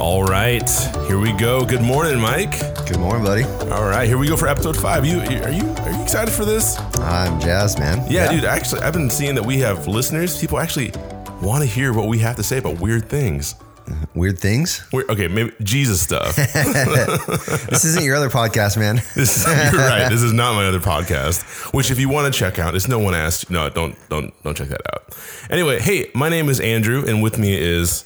All right, here we go. Good morning, Mike. Good morning, buddy. All right, here we go for episode five. You are you are you excited for this? I'm jazzed, man. Yeah, dude. Actually, I've been seeing that we have listeners. People actually want to hear what we have to say about weird things. Weird things. Weird, okay, maybe Jesus stuff. This isn't your other podcast, man. This is, you're right. This is not my other podcast. Which, if you want to check out, it's no one asked. No, don't don't don't check that out. Anyway, hey, my name is Andrew, and with me is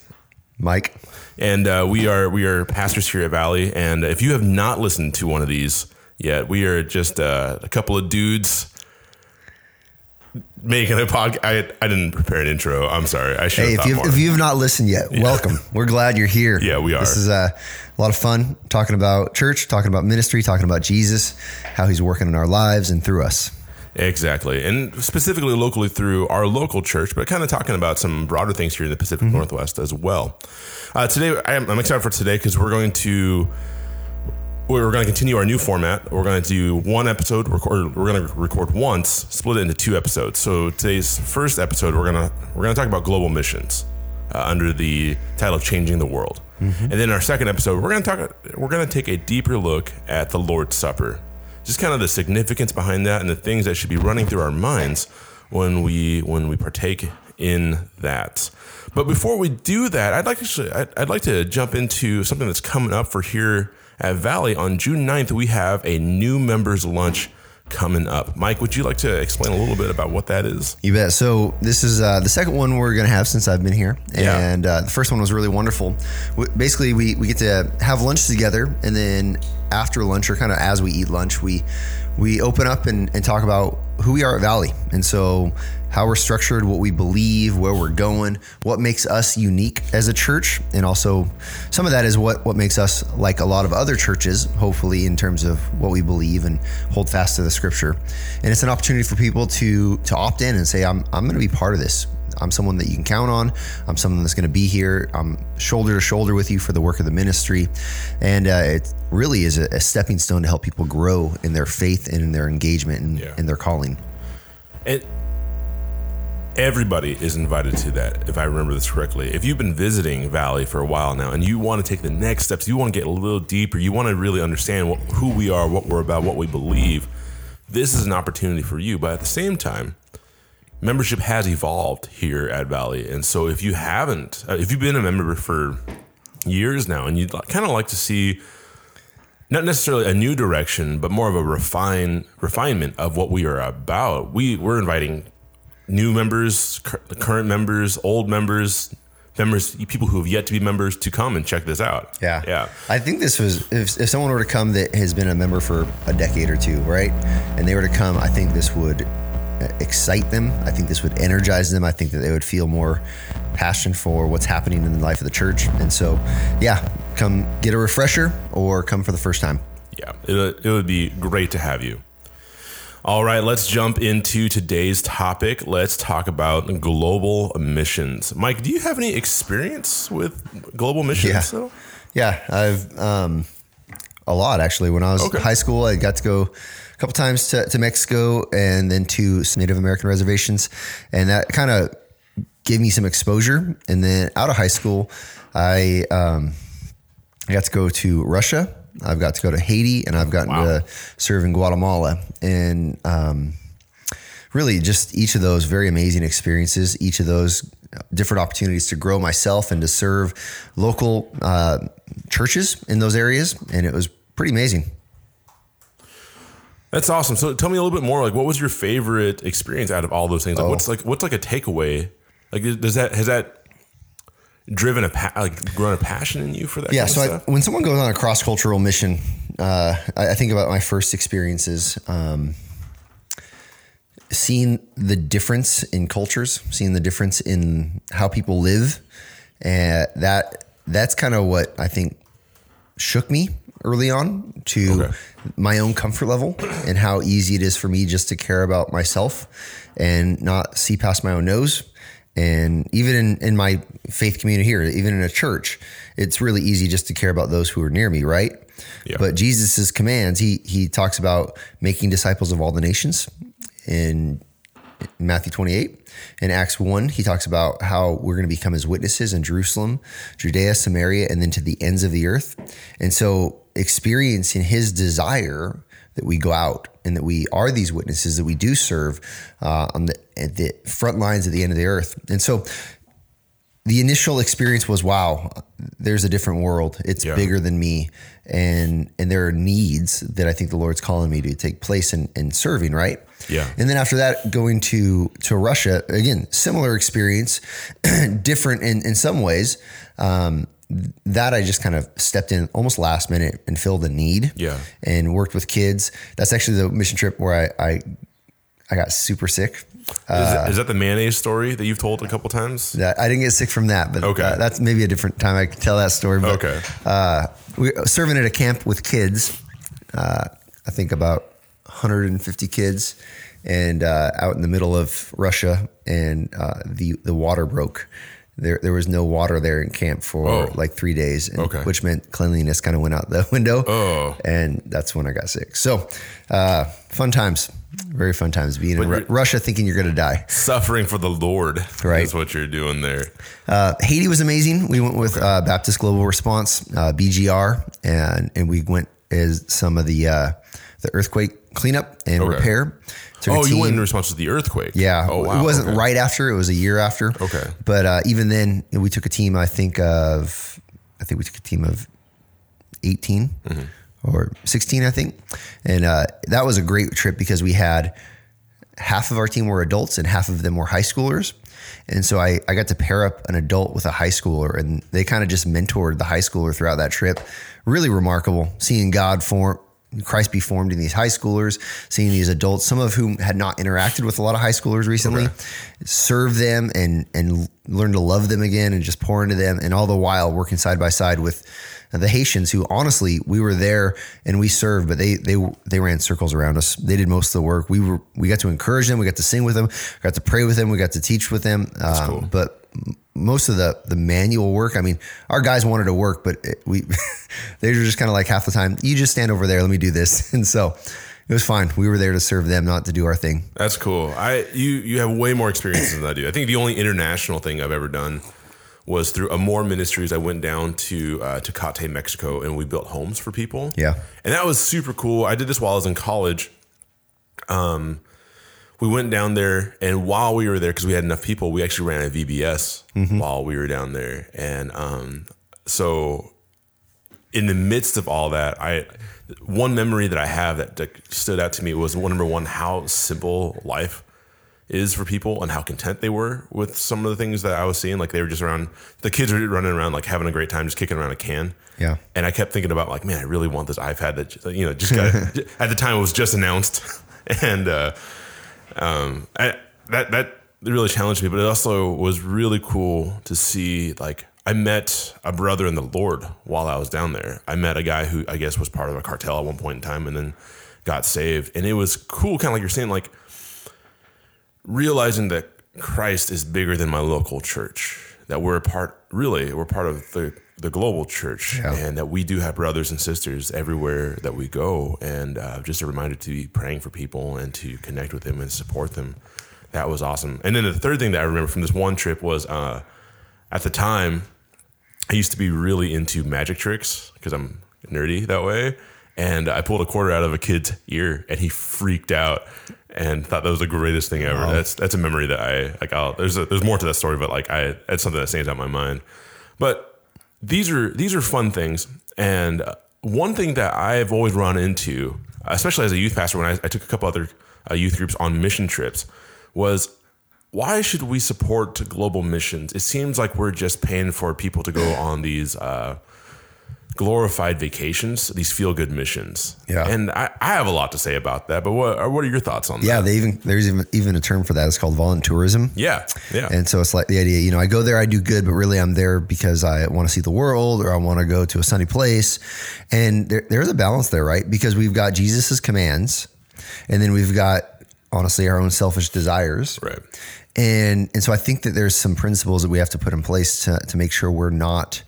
Mike. And uh, we are we are pastors here at Valley. And if you have not listened to one of these yet, we are just uh, a couple of dudes making a podcast. I, I didn't prepare an intro. I'm sorry. I should Hey, have if you've, if you've not listened yet, welcome. We're glad you're here. Yeah, we are. This is uh, a lot of fun talking about church, talking about ministry, talking about Jesus, how he's working in our lives and through us. Exactly. And specifically locally through our local church, but kind of talking about some broader things here in the Pacific Mm-hmm. Northwest as well. Uh, today, I'm, I'm excited for today because we're going to. We're going to continue our new format. We're going to do one episode. Record. We're going to record once, split it into two episodes. So today's first episode, we're gonna we're going to talk about global missions uh, under the title "Changing the World." And then our second episode, we're going to talk. We're going to take a deeper look at the Lord's Supper, just kind of the significance behind that and the things that should be running through our minds when we when we partake in that. But before we do that, I'd like actually, I'd, I'd like to jump into something that's coming up for here at Valley on June 9th. We have a new members lunch coming up. Mike, would you like to explain a little bit about what that is? You bet. So this is uh, the second one we're going to have since I've been here, Yeah. and uh, the first one was really wonderful. W- Basically, we we get to have lunch together, and then after lunch, or kind of as we eat lunch, we we open up and, and talk about who we are at Valley, and so how we're structured, what we believe, where we're going, what makes us unique as a church, and also some of that is what what makes us like a lot of other churches, hopefully in terms of what we believe and hold fast to the scripture. And it's an opportunity for people to to opt in and say, I'm I'm going to be part of this. I'm someone that you can count on. I'm someone that's going to be here. I'm shoulder to shoulder with you for the work of the ministry, and uh, it really is a, a stepping stone to help people grow in their faith and in their engagement and Yeah. in their calling. And everybody is invited to that, if I remember this correctly. If you've been visiting Valley for a while now and you want to take the next steps, you want to get a little deeper, you want to really understand what, who we are, what we're about, what we believe, this is an opportunity for you. But at the same time, membership has evolved here at Valley. And so if you haven't, uh, if you've been a member for years now and you'd kind of like to see not necessarily a new direction, but more of a refine refinement of what we are about. We we're inviting new members, cur- current members, old members, members, people who have yet to be members to come and check this out. Yeah. yeah, I think this was if, if someone were to come that has been a member for a decade or two, right? And they were to come, I think this would uh, excite them. I think this would energize them. I think that they would feel more passion for what's happening in the life of the church. And so, yeah, come get a refresher or come for the first time. yeah. It, it would be great to have you. All right, let's jump into today's topic. Let's talk about global missions. Mike, do you have any experience with global missions? Yeah. though? Yeah, I've um, a lot actually. When I was Okay. in high school, I got to go a couple times to, to Mexico and then to some Native American reservations, and that kind of gave me some exposure. And then out of high school, I um, I got to go to Russia. I've got to go to Haiti, and I've gotten Wow. to serve in Guatemala. And um, really, just each of those very amazing experiences. Each of those different opportunities to grow myself and to serve local uh, churches in those areas, and it was pretty amazing. That's awesome. So tell me a little bit more. Like, what was your favorite experience out of all those things? Like, Oh. what's like what's like a takeaway? Like, does that has that driven a pa- like grown a passion in you for that? Yeah. So I, when someone goes on a cross cultural mission, uh, I, I think about my first experiences. Um, seeing the difference in cultures, seeing the difference in how people live, and that that's kind of what I think shook me early on to Okay. my own comfort level and how easy it is for me just to care about myself and not see past my own nose. And even in, in my faith community here, even in a church, it's really easy just to care about those who are near me, right? Yeah. But Jesus's commands, he he talks about making disciples of all the nations in Matthew 28. In Acts 1, he talks about how we're going to become his witnesses in Jerusalem, Judea, Samaria, and then to the ends of the earth. And so, experiencing his desire that we go out and that we are these witnesses, that we do serve uh, on the, at the front lines at the end of the earth. And so, the initial experience was wow there's a different world it's Yeah. bigger than me and and there are needs that i think the lord's calling me to take place in, in serving right Yeah. and then after that going to to russia again similar experience different in in some ways um that I just kind of stepped in almost last minute and filled the need. Yeah. And worked with kids. That's actually the mission trip where I I, I got super sick. is, that- is that the mayonnaise story that you've told a couple times? That I didn't get sick from that, but Okay. uh, that's maybe a different time I can tell that story. But, Okay. uh, we were serving at a camp with kids. Uh, I think about 150 kids, and uh, out in the middle of Russia, and uh, the the water broke. There, there was no water there in camp for Oh. like three days, and, Okay. which meant cleanliness kind of went out the window. Oh. and that's when I got sick. So, uh, fun times, very fun times being in But you're- Russia, thinking you're going to die. Suffering for the Lord Right. is what you're doing there. Uh, Haiti was amazing. We went with uh, Baptist Global Response uh, (BGR) and and we went as some of the uh, the earthquake cleanup and Okay. repair. Took Oh, you went in response to the earthquake. Yeah, Oh, wow. it wasn't Okay. right after; it was a year after. Okay. but uh, even then, we took a team. I think of, I think we took a team of 18 Mm-hmm. or 16, I think. And uh, that was a great trip because we had half of our team were adults and half of them were high schoolers. And so I, I got to pair up an adult with a high schooler, and they kind of just mentored the high schooler throughout that trip. Really remarkable seeing God form. Christ be formed in these high schoolers, seeing these adults, some of whom had not interacted with a lot of high schoolers recently, serve them and and learn to love them again and just pour into them, and all the while working side by side with the Haitians, who honestly we were there and we served, but they they they ran circles around us. They did most of the work. We were we got to encourage them, we got to sing with them, got to pray with them, we got to teach with them. Um, cool. But most of the the manual work, I mean, our guys wanted to work, but it, we they were just kind of like half the time. You just stand over there, let me do this, and so. It was fine. We were there to serve them, not to do our thing. That's cool. I you you have way more experience than I do. I think the only international thing I've ever done was through Amor Ministries. I went down to uh, Tecate, Mexico, and we built homes for people. Yeah. and that was super cool. I did this while I was in college. Um, we went down there, and while we were there, because we had enough people, we actually ran a VBS while we were down there, and um, so in the midst of all that, I one memory that I have that, that stood out to me was one number one how simple life is for people and how content they were with some of the things that I was seeing. Like they were just around, the kids were running around like having a great time, just kicking around a can. Yeah. And I kept thinking about like, man, I really want this iPad that you know just got at the time it was just announced, and uh, um, I, that that really challenged me. But it also was really cool to see like I met a brother in the Lord while I was down there. I met a guy who I guess was part of a cartel at one point in time, and then got saved. And it was cool, kind of like you're saying, like realizing that Christ is bigger than my local church. That we're a part, really, we're part of the the global church, Yeah. and that we do have brothers and sisters everywhere that we go. And uh, just a reminder to be praying for people and to connect with them and support them. That was awesome. And then the third thing that I remember from this one trip was uh, at the time I used to be really into magic tricks because I'm nerdy that way. And I pulled a quarter out of a kid's ear, and he freaked out and thought that was the greatest thing ever. That's that's a memory that I like. I'll, there's a, there's more to that story, but like I it's something that stands out in my mind. But these are these are fun things, and one thing that I've always run into, especially as a youth pastor, when I, I took a couple other uh, youth groups on mission trips, was why should we support global missions? It seems like we're just paying for people to go on these uh, glorified vacations, these feel good missions. Yeah. and I, I have a lot to say about that. But what what are your thoughts on Yeah, that? Yeah. They even there's even even a term for that. It's called voluntourism. Yeah, yeah, And so it's like the idea, you know, I go there, I do good, but really I'm there because I want to see the world or I want to go to a sunny place. And there, there's a balance there, right? Because we've got Jesus's commands and then we've got honestly our own selfish desires. right. And and so I think that there's some principles that we have to put in place to to make sure we're not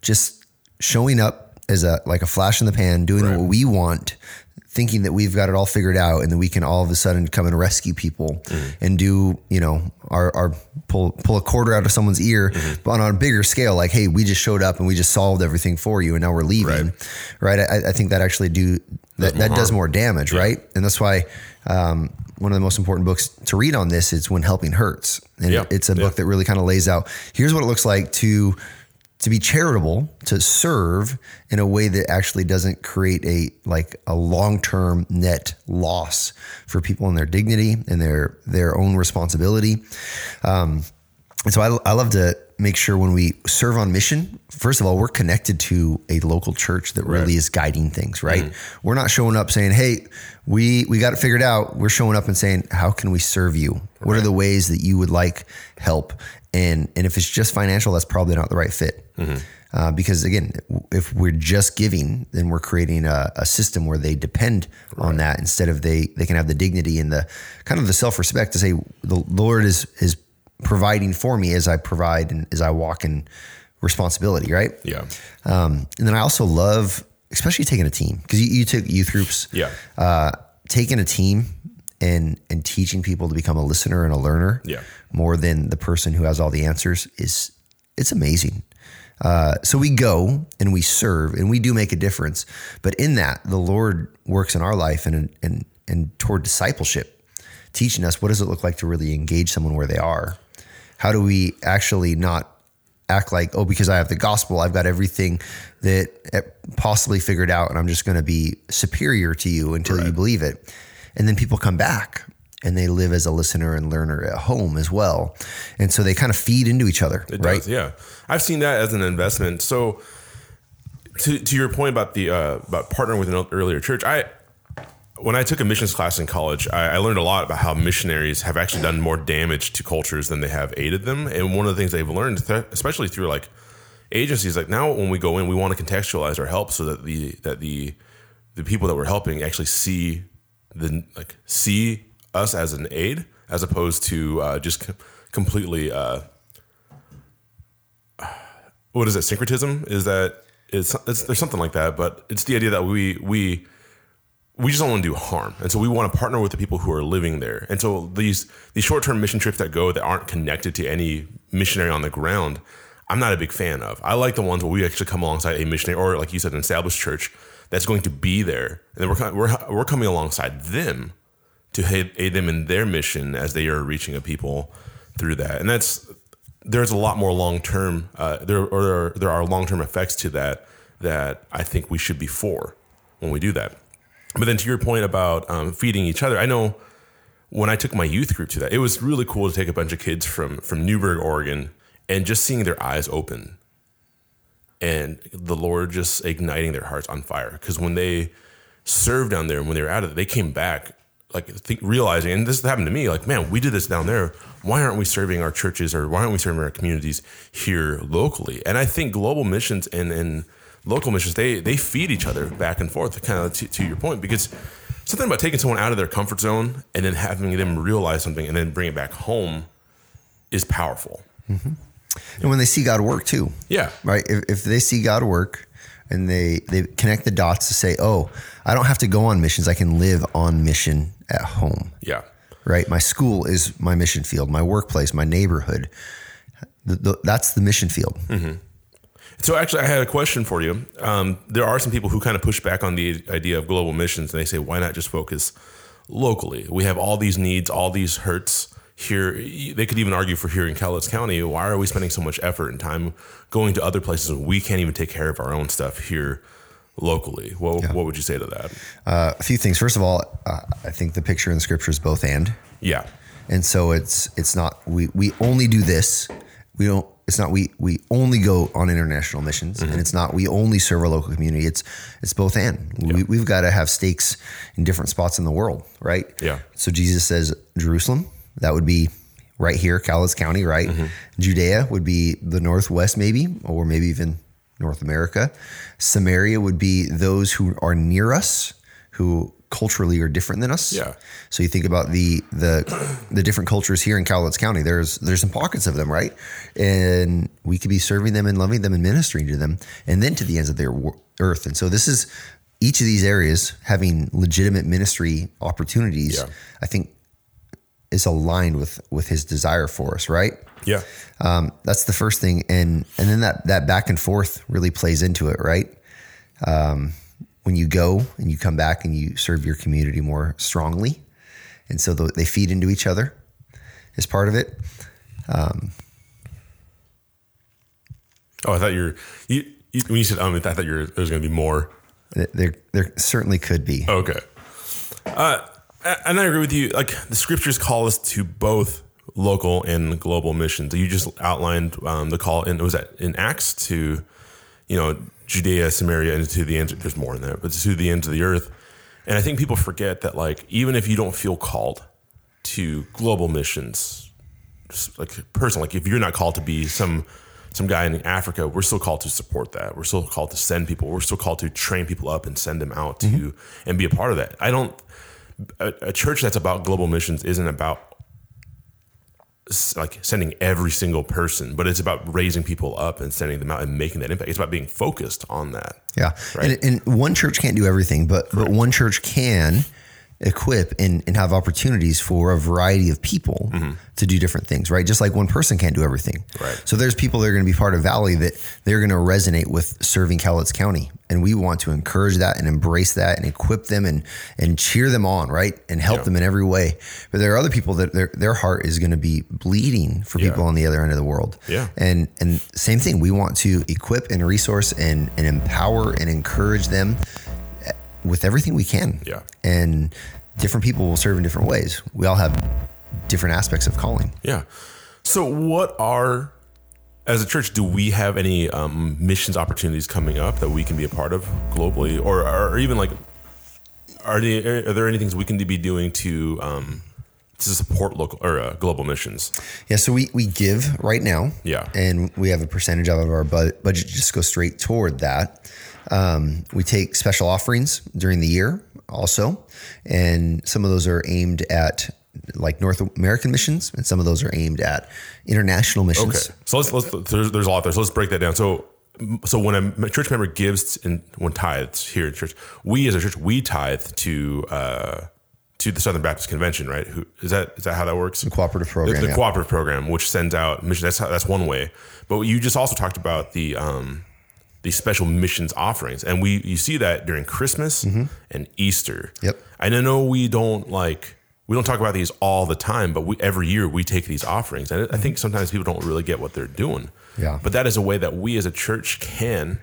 just showing up as a like a flash in the pan, doing Right. what we want, thinking that we've got it all figured out and that we can all of a sudden come and rescue people and do, you know, our, our pull pull a quarter out of someone's ear, but on a bigger scale, like, hey, we just showed up and we just solved everything for you and now we're leaving. Right. I, I think that actually do that, that does more damage, right? And that's why um, one of the most important books to read on this is When Helping Hurts. And Yeah. it's a Yeah. book that really kind of lays out here's what it looks like to to be charitable, to serve in a way that actually doesn't create a like a long-term net loss for people in their dignity and their their own responsibility. Um, and so I, I love to make sure when we serve on mission, first of all, we're connected to a local church that really is guiding things, right? We're not showing up saying, "Hey, we we got it figured out." We're showing up and saying, "How can we serve you? What are the ways that you would like help?" And and if it's just financial, that's probably not the right fit. Uh, because again, if we're just giving, then we're creating a, a system where they depend on that instead of they they can have the dignity and the kind of the self respect to say the Lord is is providing for me as I provide and as I walk in responsibility, right? Yeah. Um, and then I also love, especially taking a team because you, you took youth groups. Yeah. Uh, taking a team and and teaching people to become a listener and a learner. Yeah. More than the person who has all the answers is it's amazing. Uh, so we go and we serve and we do make a difference, but in that the Lord works in our life and and and toward discipleship, teaching us what does it look like to really engage someone where they are. How do we actually not act like, oh, because I have the gospel, I've got everything that eh, possibly figured out, and I'm just going to be superior to you until you believe it. And then people come back and they live as a listener and learner at home as well. And so they kind of feed into each other, It right? does, yeah. I've seen that as an investment. So, to, to your point about the uh, about partnering with an earlier church, I when I took a missions class in college, I, I learned a lot about how missionaries have actually done more damage to cultures than they have aided them. And one of the things they've learned, th- especially through like agencies, like now when we go in, we want to contextualize our help so that the that the the people that we're helping actually see the like see us as an aid as opposed to uh, just com- completely uh, what is it syncretism? Is that it's, it's there's something like that but it's the idea that we we we just don't want to do harm. And so we want to partner with the people who are living there. And so these these short-term mission trips that go that aren't connected to any missionary on the ground i'm not a big fan of. I like the ones where we actually come alongside a missionary or like you said an established church that's going to be there and we're, we're, we're coming alongside them to aid, them in their mission as they are reaching a people through that. And that's there's a lot more long term uh, there or there are, there are long term effects to that that I think we should be for when we do that. But then to your point about um, feeding each other, I know when I took my youth group to that, it was really cool to take a bunch of kids from from Newberg, Oregon, and just seeing their eyes open and the Lord just igniting their hearts on fire. Because when they served down there and when they were out of it, they came back like think, realizing, and this happened to me, like, man, we did this down there. Why aren't we serving our churches or why aren't we serving our communities here locally? And I think global missions and, and local missions, they they feed each other back and forth, kind of to, to your point, because something about taking someone out of their comfort zone and then having them realize something and then bring it back home is powerful. Mm-hmm. And when they see God work too, Yeah. right? If, if they see God work and they they connect the dots to say, oh, I don't have to go on missions; I can live on mission at home. Yeah. right? My school is my mission field, my workplace, my neighborhood. The, the, that's the mission field. So actually, I had a question for you. Um, there are some people who kind of push back on the idea of global missions, and they say, why not just focus locally? We have all these needs, all these hurts here. They could even argue for here in Cowlitz County. Why are we spending so much effort and time going to other places when we can't even take care of our own stuff here locally? Well, what would you say to that? Uh, a few things. First of all, uh, I think the picture in the scripture is both and, Yeah, and so it's it's not we we only do this. We don't. It's not we we only go on international missions, and it's not we only serve our local community. It's it's both and. We, we've got to have stakes in different spots in the world, right? Yeah. So Jesus says Jerusalem. That would be right here, Cowlitz County, right? Mm-hmm. Judea would be the northwest, maybe, or maybe even North America. Samaria would be those who are near us, who culturally are different than us. Yeah. So you think about the the the different cultures here in Cowlitz County. There's there's some pockets of them, right? And we could be serving them and loving them and ministering to them, and then to the ends of their earth. And so this is each of these areas having legitimate ministry opportunities, Yeah. I think is aligned with with his desire for us, right? Yeah. Um, that's the first thing, and and then that that back and forth really plays into it, right? Um, when you go and you come back and you serve your community more strongly, and so th- they feed into each other is part of it. Oh, I thought you were, you, you when you said um, I thought you were, there was going to be more. There there certainly could be. Okay. Uh, and I agree with you. Like the scriptures call us to both local and global missions. You just outlined um, the call and it was that in Acts to, you know, Judea, Samaria, and to the ends. There's more in there, but to the ends of the earth. And I think people forget that, like, even if you don't feel called to global missions, just like personally, like if you're not called to be some some guy in Africa, we're still called to support that. We're still called to send people. We're still called to train people up and send them out to and be a part of that. I don't. A, a church that's about global missions isn't about like sending every single person, but it's about raising people up and sending them out and making that impact. It's about being focused on that. Yeah, Right. and, and one church can't do everything, but but one church can equip and, and have opportunities for a variety of people mm-hmm. to do different things, right? Just like one person can't do everything. Right. So there's people that are going to be part of Valley that they're going to resonate with serving Cowlitz County, and we want to encourage that and embrace that and equip them and and cheer them on, right, and help Yeah. them in every way. But there are other people that their their heart is going to be bleeding for Yeah. people on the other end of the world. Yeah. And and same thing, we want to equip and resource and and empower and encourage them with everything we can. Yeah. And different people will serve in different ways. We all have different aspects of calling. Yeah. So, what are, as a church, do we have any um, missions opportunities coming up that we can be a part of globally, or, or even like, are there are there any things we can be doing to um, to support local or uh, global missions? Yeah, so we, we give right now. Yeah. And we have a percentage of our budget just go straight toward that. Um, we take special offerings during the year also. And some of those are aimed at like North American missions, and some of those are aimed at international missions. Okay, so let's let's there's, there's a lot there. So let's break that down. So so when a church member gives and when tithes here at church, we as a church we tithe to uh, to the Southern Baptist Convention, right? Who is that? Is that how that works? The cooperative The, program. the yeah. cooperative program, which sends out mission. That's how, that's one way. But you just also talked about the um, the special missions offerings, and we you see that during Christmas and Easter. Mm-hmm. Yep. And I know we don't like we don't talk about these all the time, but we every year we take these offerings, and I think sometimes people don't really get what they're doing. Yeah. But that is a way that we as a church can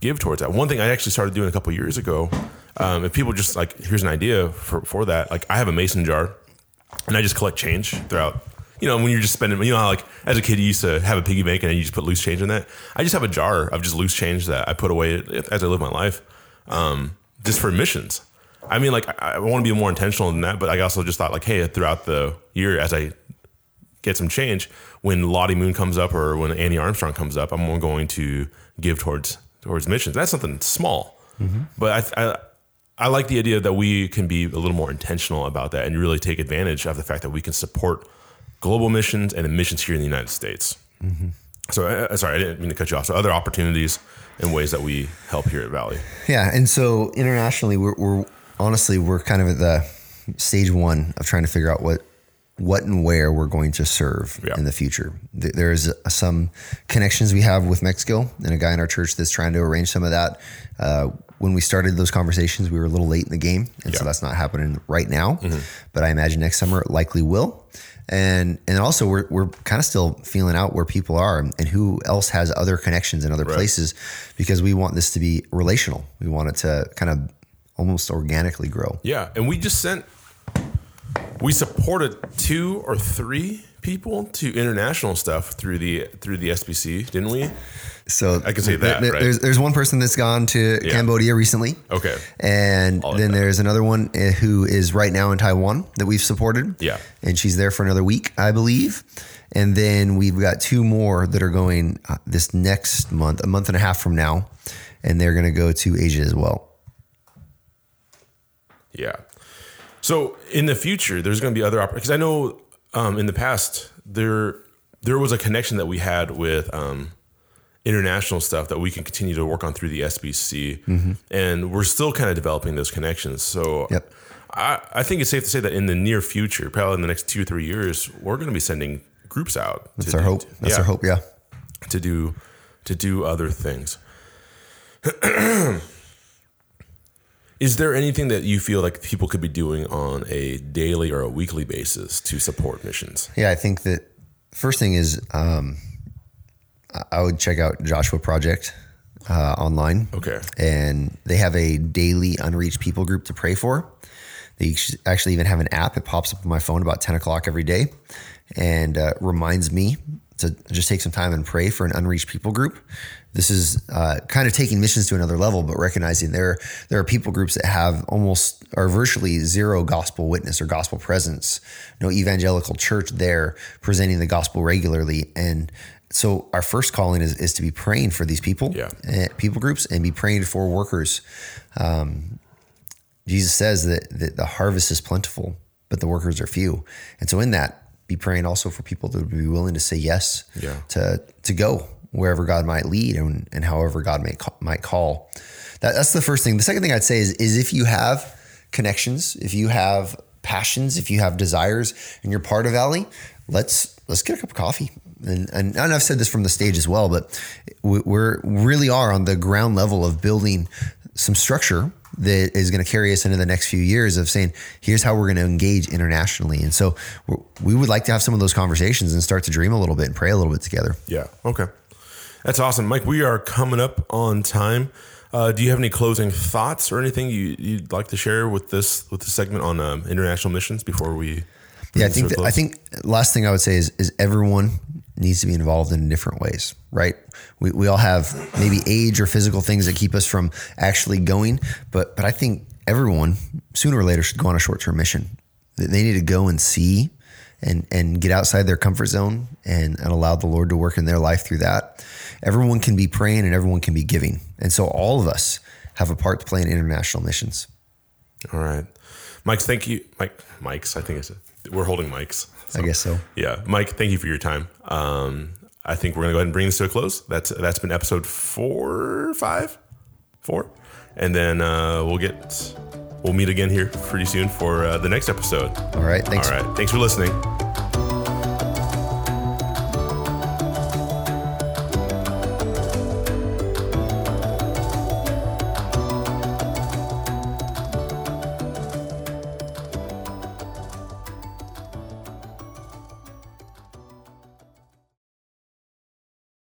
give towards that. One thing I actually started doing a couple years ago, um, if people just like, here's an idea for, for that. Like I have a mason jar and I just collect change throughout. You know, when you're just spending, you know, how like as a kid, you used to have a piggy bank and you just put loose change in that. I just have a jar of just loose change that I put away as I live my life, um, just for missions. I mean, like I, I want to be more intentional than that, but I also just thought like, hey, throughout the year, as I get some change, when Lottie Moon comes up or when Annie Armstrong comes up, I'm going to give towards towards missions. That's something small, but I, I I like the idea that we can be a little more intentional about that and really take advantage of the fact that we can support global missions and the missions here in the United States. So, uh, sorry, I didn't mean to cut you off. So, other opportunities and ways that we help here at Valley. Yeah, and so internationally, we're, we're honestly we're kind of at the stage one of trying to figure out what what and where we're going to serve Yeah. in the future. There's uh, some connections we have with Mexico, and a guy in our church that's trying to arrange some of that. Uh, when we started those conversations, we were a little late in the game, and so Yeah. Mm-hmm. that's not happening right now. But I imagine next summer it likely will. And and also we're we're kind of still feeling out where people are and who else has other connections in other places because we want this to be relational. We want it to kind of almost organically grow. Yeah, and we just sent, we supported two or three people to international stuff through the through the SBC, didn't we? So I can say that, right? There's there's one person that's gone to Cambodia recently. Okay. And then there's another one uh, who is right now in Taiwan that we've supported. Yeah. And she's there for another week, I believe. And then we've got two more that are going uh, this next month, a month and a half from now. And they're going to go to Asia as well. Yeah. So in the future, there's going to be other opportunities. Because I know um, in the past there there was a connection that we had with um, international stuff that we can continue to work on through the SBC, and we're still kind of developing those connections. So. Yep. I, I think it's safe to say that in the near future, probably in the next two or three years, we're going to be sending groups out. That's our do- hope. That's yeah, our hope. Yeah. to do to do other things. Is there anything that you feel like people could be doing on a daily or a weekly basis to support missions? Yeah, I think that first thing is um, I- would check out Joshua Project uh, online. Okay. And they have a daily unreached people group to pray for. They actually even have an app. It pops up on my phone about 10 o'clock every day and uh, reminds me to just take some time and pray for an unreached people group. This is uh, kind of taking missions to another level, but recognizing there there are people groups that have almost or virtually zero gospel witness or gospel presence, no evangelical church there presenting the gospel regularly. And so our first calling is, is to be praying for these people, Yeah. eh, people groups, and be praying for workers. Um, Jesus says that, that the harvest is plentiful, but the workers are few. And so in that, be praying also for people that would be willing to say yes Yeah. to to go wherever God might lead and, and however God may might call. That, that's the first thing. The second thing I'd say is is if you have connections, if you have passions, if you have desires, and you're part of Valley, let's let's get a cup of coffee. And, and, and I've said this from the stage as well, but we- we're really are on the ground level of building some structure that is going to carry us into the next few years of saying, here's how we're going to engage internationally. And so we would like to have some of those conversations and start to dream a little bit and pray a little bit together. Yeah. Okay. That's awesome, Mike. We are coming up on time. Uh, do you have any closing thoughts or anything you, you'd like to share with this with this segment on um, international missions before we? Yeah, I think that, I think last thing I would say is is everyone needs to be involved in different ways, right? We, we all have maybe age or physical things that keep us from actually going, but but I think everyone sooner or later should go on a short term mission. They they need to go and see and and get outside their comfort zone and, and allow the Lord to work in their life through that. Everyone can be praying and everyone can be giving. And so all of us have a part to play in international missions. All right, Mike. Thank you, Mike. Mike's. I think it's we're holding mics. I guess so. Yeah, Mike. Thank you for your time. Um, I think we're gonna go ahead and bring this to a close. That's that's been episode four, five, four, and then uh, we'll get we'll meet again here pretty soon for uh, the next episode. All right. Thanks. All right. Thanks for listening.